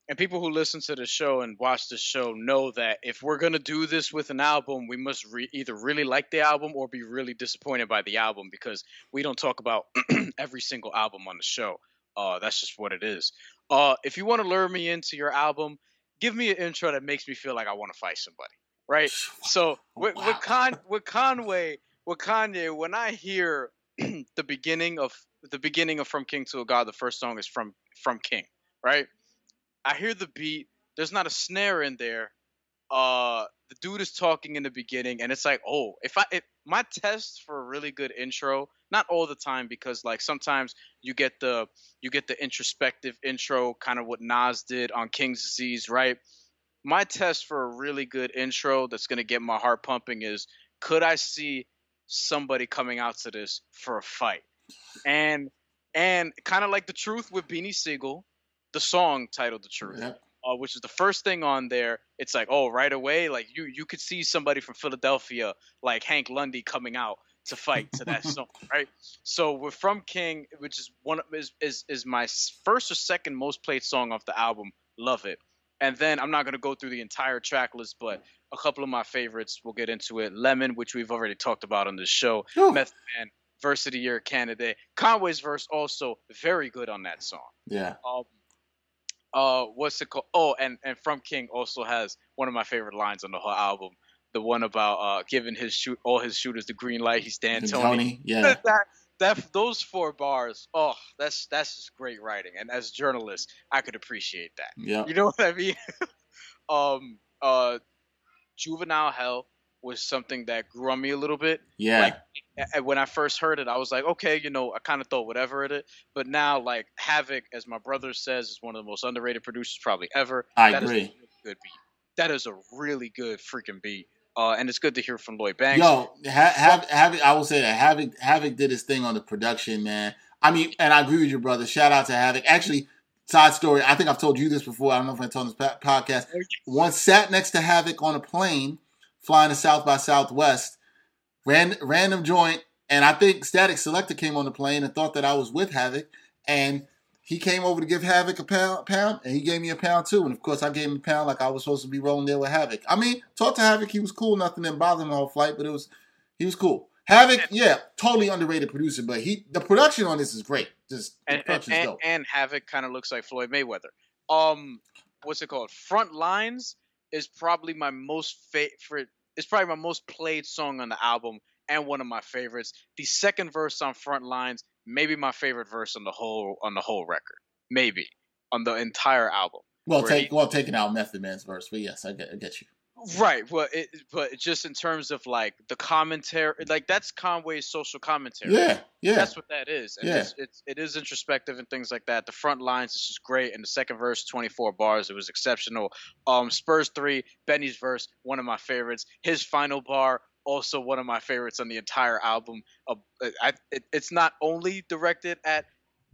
And people who listen to the show and watch the show know that if we're gonna do this with an album, we must re- either really like the album or be really disappointed by the album because we don't talk about every single album on the show. Uh, that's just what it is. Uh, if you want to lure me into your album, give me an intro that makes me feel like I want to fight somebody right? So with, wow. with Con with Conway with Kanye, when I hear the beginning of the beginning of From King to a God, the first song is from from King, right? I hear the beat. There's not a snare in there. Uh, the dude is talking in the beginning, and it's like, oh, if I if my test for a really good intro, not all the time because like sometimes you get the you get the introspective intro, kind of what Nas did on King's Disease, right? My test for a really good intro that's going to get my heart pumping is could I see somebody coming out to this for a fight? And and kind of like the truth with Beanie Sigel, the song titled "The Truth," yeah. uh, which is the first thing on there. It's like, oh, right away, like you you could see somebody from Philadelphia, like Hank Lundy, coming out to fight to that song, right? So we're from King, which is one is is is my first or second most played song off the album. Love it. And then I'm not going to go through the entire track list, but a couple of my favorites, we'll get into it. Lemon, which we've already talked about on this show. Ooh. Method Man, Verse of the Year candidate. Conway's verse also very good on that song. Yeah. Um, uh, what's it called? Oh, and and From King also has one of my favorite lines on the whole album. The one about uh, giving his shoot all his shooters the green light. He's Dan Tony. Tony. Yeah. that, that those four bars, oh, that's that's just great writing. And as a journalist, I could appreciate that. Yeah. You know what I mean? um uh Juvenile Hell was something that grew on me a little bit. Yeah. Like when I first heard it, I was like, okay, you know, I kind of thought whatever it is. But now, like Havoc, as my brother says, is one of the most underrated producers probably ever. I that agree. Is a really good beat. That is a really good freaking beat. Uh, and it's good to hear from Lloyd Banks. Yo, ha- Havoc, I will say that Havoc, Havoc did his thing on the production, man. I mean, and I agree with your brother. Shout out to Havoc. Actually, side story. I think I've told you this before. I don't know if I told this podcast. Once sat next to Havoc on a plane flying to South by Southwest, ran, random joint, and I think Statik Selektah came on the plane and thought that I was with Havoc, and he came over to give Havoc a pound, pound, and he gave me a pound too. And of course, I gave him a pound like I was supposed to be rolling there with Havoc. I mean, talk to Havoc, he was cool, nothing didn't bother him the whole flight, but it was he was cool. Havoc, yeah, totally underrated producer, but he the production on this is great. Just and, production's and, dope. and Havoc kind of looks like Floyd Mayweather. Um, what's it called? Front Lines is probably my most favorite. It's probably my most played song on the album and one of my favorites. The second verse on Front Lines, maybe my favorite verse on the whole on the whole record, maybe on the entire album. well, take he- well taking out Method Man's verse, but yes, I get, I get you. Right, but it, but just in terms of like the commentary, like that's Conway's social commentary. Yeah, yeah, That's what that is. And Yeah. it's, it's it is introspective and things like that. The front lines is just great, and the second verse, 24 bars, it was exceptional. Um, Spurs three, Benny's verse, one of my favorites. His final bar, also one of my favorites on the entire album. Uh, I, it, it's not only directed at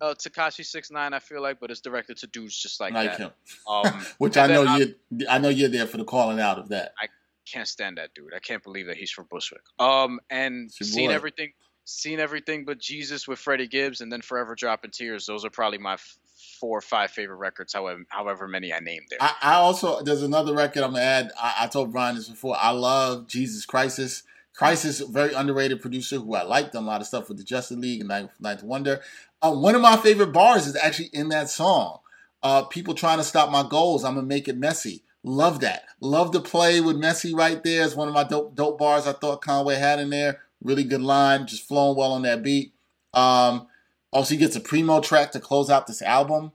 uh, Tekashi Six Nine, I feel like, but it's directed to dudes just like, like that. him. Um, Which I know you, I know you're there for the calling out of that. I can't stand that dude. I can't believe that he's from Bushwick. Um, and seen boy. everything, seen everything but Jesus with Freddie Gibbs, and then Forever Dropping Tears. Those are probably my f- four or five favorite records. However, however many I named there. I, I also there's another record I'm gonna add. I, I told Brian this before. I love Jesus Khrysis. Khrysis, very underrated producer who I liked done a lot of stuff with the Justice League and Ninth, Wonder. Uh, one of my favorite bars is actually in that song. Uh, people trying to stop my goals. I'm gonna make it messy. Love that. Love to play with Messy right there. It's one of my dope dope bars I thought Conway had in there. Really good line, just flowing well on that beat. Um, also, he gets a primo track to close out this album.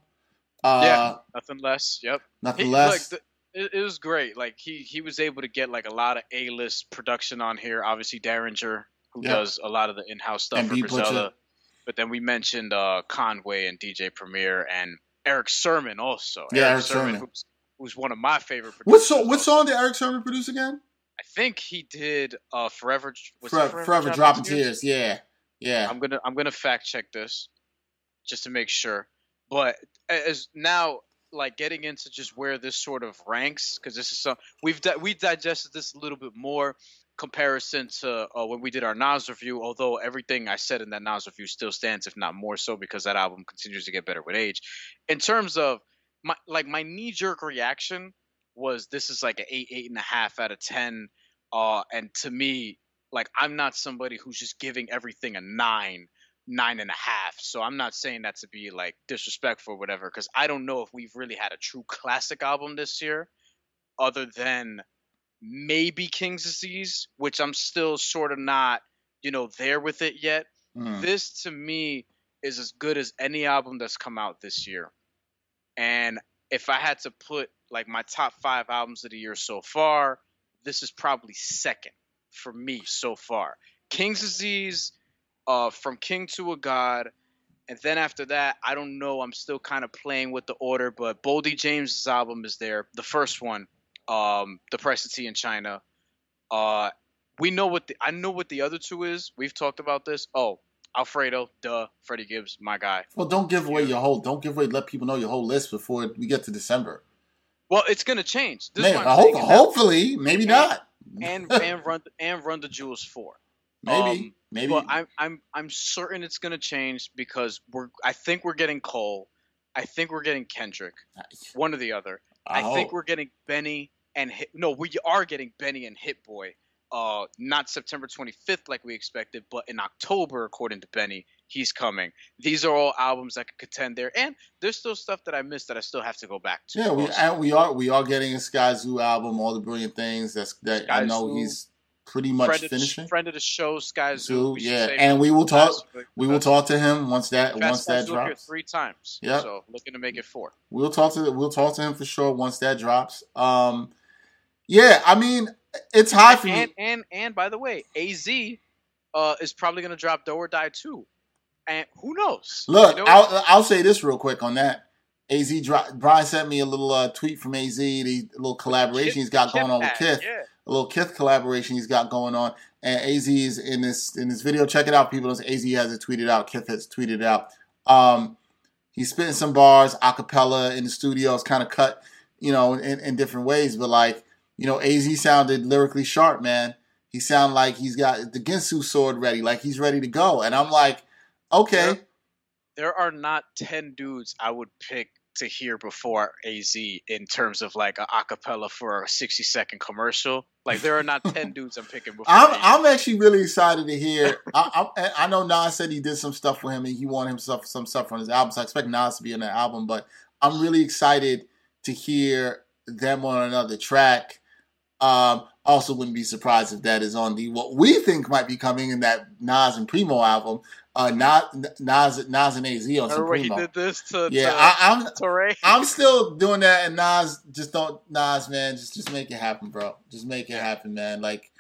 Uh, Yeah. Nothing less. Yep. Nothing He- less. Like, the, it, it was great. Like he he was able to get like a lot of A list production on here. Obviously, Daringer, who Yep. does a lot of the in house stuff And for. Griselda. But then we mentioned uh, Conway and DJ Premier and Erick Sermon also. Yeah, Erick Sermon. Who's, who's one of my favorite What producers. song? What song did Erick Sermon produce again? I think he did uh, Forever. Was it Forever, Forever Dropping Tears. Yeah, yeah. I'm gonna I'm gonna fact check this just to make sure. But as now like getting into just where this sort of ranks because this is some we've di- we digested this a little bit more comparison to uh, when we did our Nas review. Although everything I said in that Nas review still stands, if not more so, because that album continues to get better with age. In terms of my like my knee jerk reaction was this is like an eight eight and a half out of ten. Uh, and to me, like I'm not somebody who's just giving everything a nine, nine and a half. So I'm not saying that to be like disrespectful or whatever, because I don't know if we've really had a true classic album this year, other than maybe King's Disease, which I'm still sort of not, you know, there with it yet. Mm. This to me is as good as any album that's come out this year. And if I had to put like my top five albums of the year so far, this is probably second for me so far. King's Disease, uh, From King to a God, and then after that, I don't know. I'm still kind of playing with the order, but Boldy James's album is there. The first one, um, The Price of Tea in China. Uh, we know what the I know what the other two is. We've talked about this. Oh, Alfredo, duh, Freddie Gibbs, my guy. Well, don't give away your whole. Don't give away. Let people know your whole list before we get to December. Well, it's gonna change. This Man, is what I I'm hope, saying, and that- hopefully, maybe not. And and run and run the Jewels four. Maybe, um, maybe. But I'm I'm I'm certain it's gonna change because we're I think we're getting Cole, I think we're getting Kendrick, one or the other. I, think we're getting Benny and Hit, no, we are getting Benny and Hit Boy. Uh, not September 25th like we expected, but in October, according to Benny, he's coming. These are all albums that could contend there, and there's still stuff that I missed that I still have to go back to. Yeah, we and we are we are getting a Skyzoo album, all the brilliant things. That's that I know Zoo. he's pretty much friend, of the, finishing. friend of the show, Skyzoo. Zoo, yeah, and we will talk. We will talk to him once that Fast once that drops. three times. Yeah, So looking to make it four. We'll talk to we'll talk to him for sure once that drops. Um, yeah, I mean it's high for and, me. and and by the way, AZ uh, is probably gonna drop Do or Die too. And who knows? Look, You know? I'll I'll say this real quick on that. Az Brian sent me a little uh, tweet from Az, the little collaboration he's got Kith going on with Kith. Yeah. a little Kith collaboration he's got going on. And AZ is in this in this video. Check it out, people. Az has it tweeted out. Kith has tweeted out. Um, he's spitting some bars a cappella in the studio. It's kind of cut, you know, in, in different ways. But like, you know, Az sounded lyrically sharp, man. He sounded like he's got the Ginsu sword ready, like he's ready to go. And I'm like, okay. There, there are not ten dudes I would pick to hear before AZ in terms of like a acapella for a 60 second commercial. Like there are not 10 dudes I'm picking before. I'm, I'm actually really excited to hear. I, I, I, know Nas said he did some stuff for him and he wanted himself some stuff on his album. So I expect Nas to be on that album, but I'm really excited to hear them on another track. Um, also, wouldn't be surprised if that is on the what we think might be coming in that Nas and Primo album. Uh, Nas, Nas, Nas and Az on Remember when did this to yeah. to, I, am Ray? I'm still doing that, and Nas just don't Nas man, just just make it happen, bro. Just make it happen, man. Like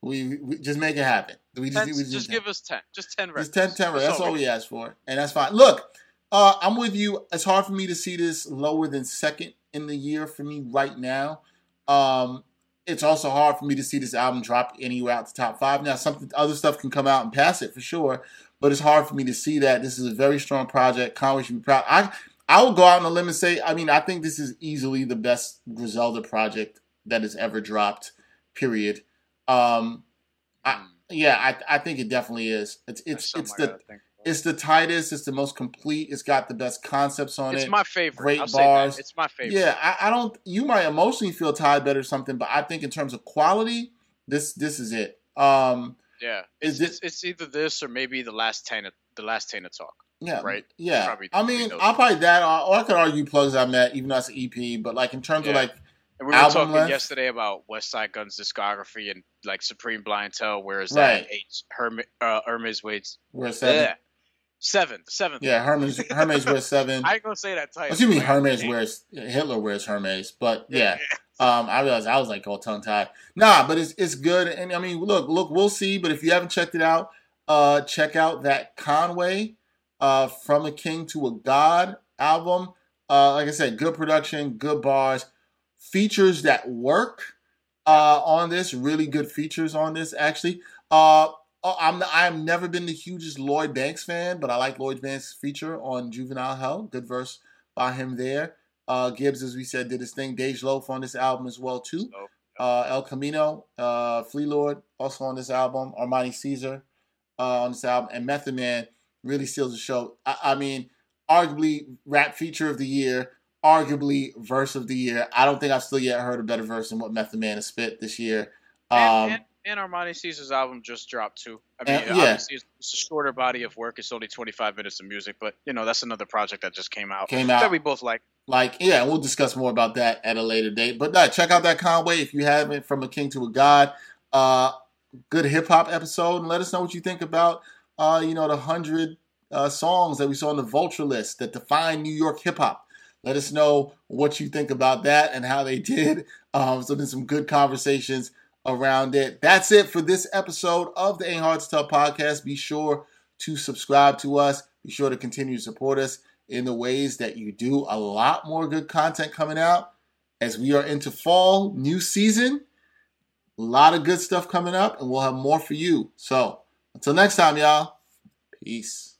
we, we just make it happen. We just, we just, give us ten, just ten records. Just 10, 10 That's That's all we- we asked for, and that's fine. Look, uh, I'm with you. It's hard for me to see this lower than second in the year for me right now. Um, it's also hard for me to see this album drop anywhere out the top five. Now, something other stuff can come out and pass it for sure, but it's hard for me to see that. This is a very strong project. Conway should be proud. I I will go out on a limb and say, I mean, I think this is easily the best Griselda project that has ever dropped. Period. Um, I, yeah, I I think it definitely is. It's it's it's the. It's the tightest. It's the most complete. It's got the best concepts on It's it. It's my favorite. Great I'll say bars. that. It's my favorite. Yeah, I, I don't. You might emotionally feel tied better or something, but I think in terms of quality, this this is it. Um, yeah. Is It's, it's, it's either this or maybe the last Tana, the last Tana talk. yeah, Right. Yeah, Probably I mean, I'll probably that, or, or I could argue plugs I met, even though it's an EP. But like in terms of like, And we were Album talking length? yesterday about Westside Gunn's discography and like Supreme Blientele. Where is Right. that? Eight. Hermes, uh, Hermes Wade's we're seven. yeah. Seven. The seventh. Yeah, Hermes Hermes wears seven. I ain't gonna say that title. You mean Hermes wears Hitler wears Hermes? But yeah, Um, I realized I was like all tongue tied. Nah, but it's it's good. And I mean, look, look, we'll see. But if you haven't checked it out, uh, check out that Conway, uh, from a king to a god album. Uh, like I said, good production, good bars, features that work. Uh, on this, really good features on this actually. Uh, oh, I'm I've never been the hugest Lloyd Banks fan, but I like Lloyd Banks' feature on Juvenile Hell. Good verse by him there. Uh, Gibbs, as we said, did his thing. Dej Loaf on this album as well too. So, Uh, El Camino, uh, Flee Lord also on this album. Armani Caesar uh, on this album, and Method Man really steals the show. I, I mean, arguably rap feature of the year, arguably verse of the year. I don't think I've still yet heard a better verse than what Method Man has spit this year. Um, and, and, and Armani Caesar's album just dropped too. I mean, And- yeah. obviously it's, it's a shorter body of work. It's only 25 minutes of music, but you know that's another project that just came out Came out that we both like. Like, yeah, we'll discuss more about that at a later date. But uh, check out that Conway if you haven't, from a king to a god. Uh, good hip hop episode, and let us know what you think about, uh, you know, the hundred uh, songs that we saw on the Vulture list that define New York hip hop. Let us know what you think about that and how they did. Um, so there's some good conversations around it. That's it for this episode of the Ain't Hard to Tell podcast. Be sure to subscribe to us. Be sure to continue to support us in the ways that you do. A lot more good content coming out as we are into fall, new season. A lot of good stuff coming up, and we'll have more for you. So until next time, y'all. Peace.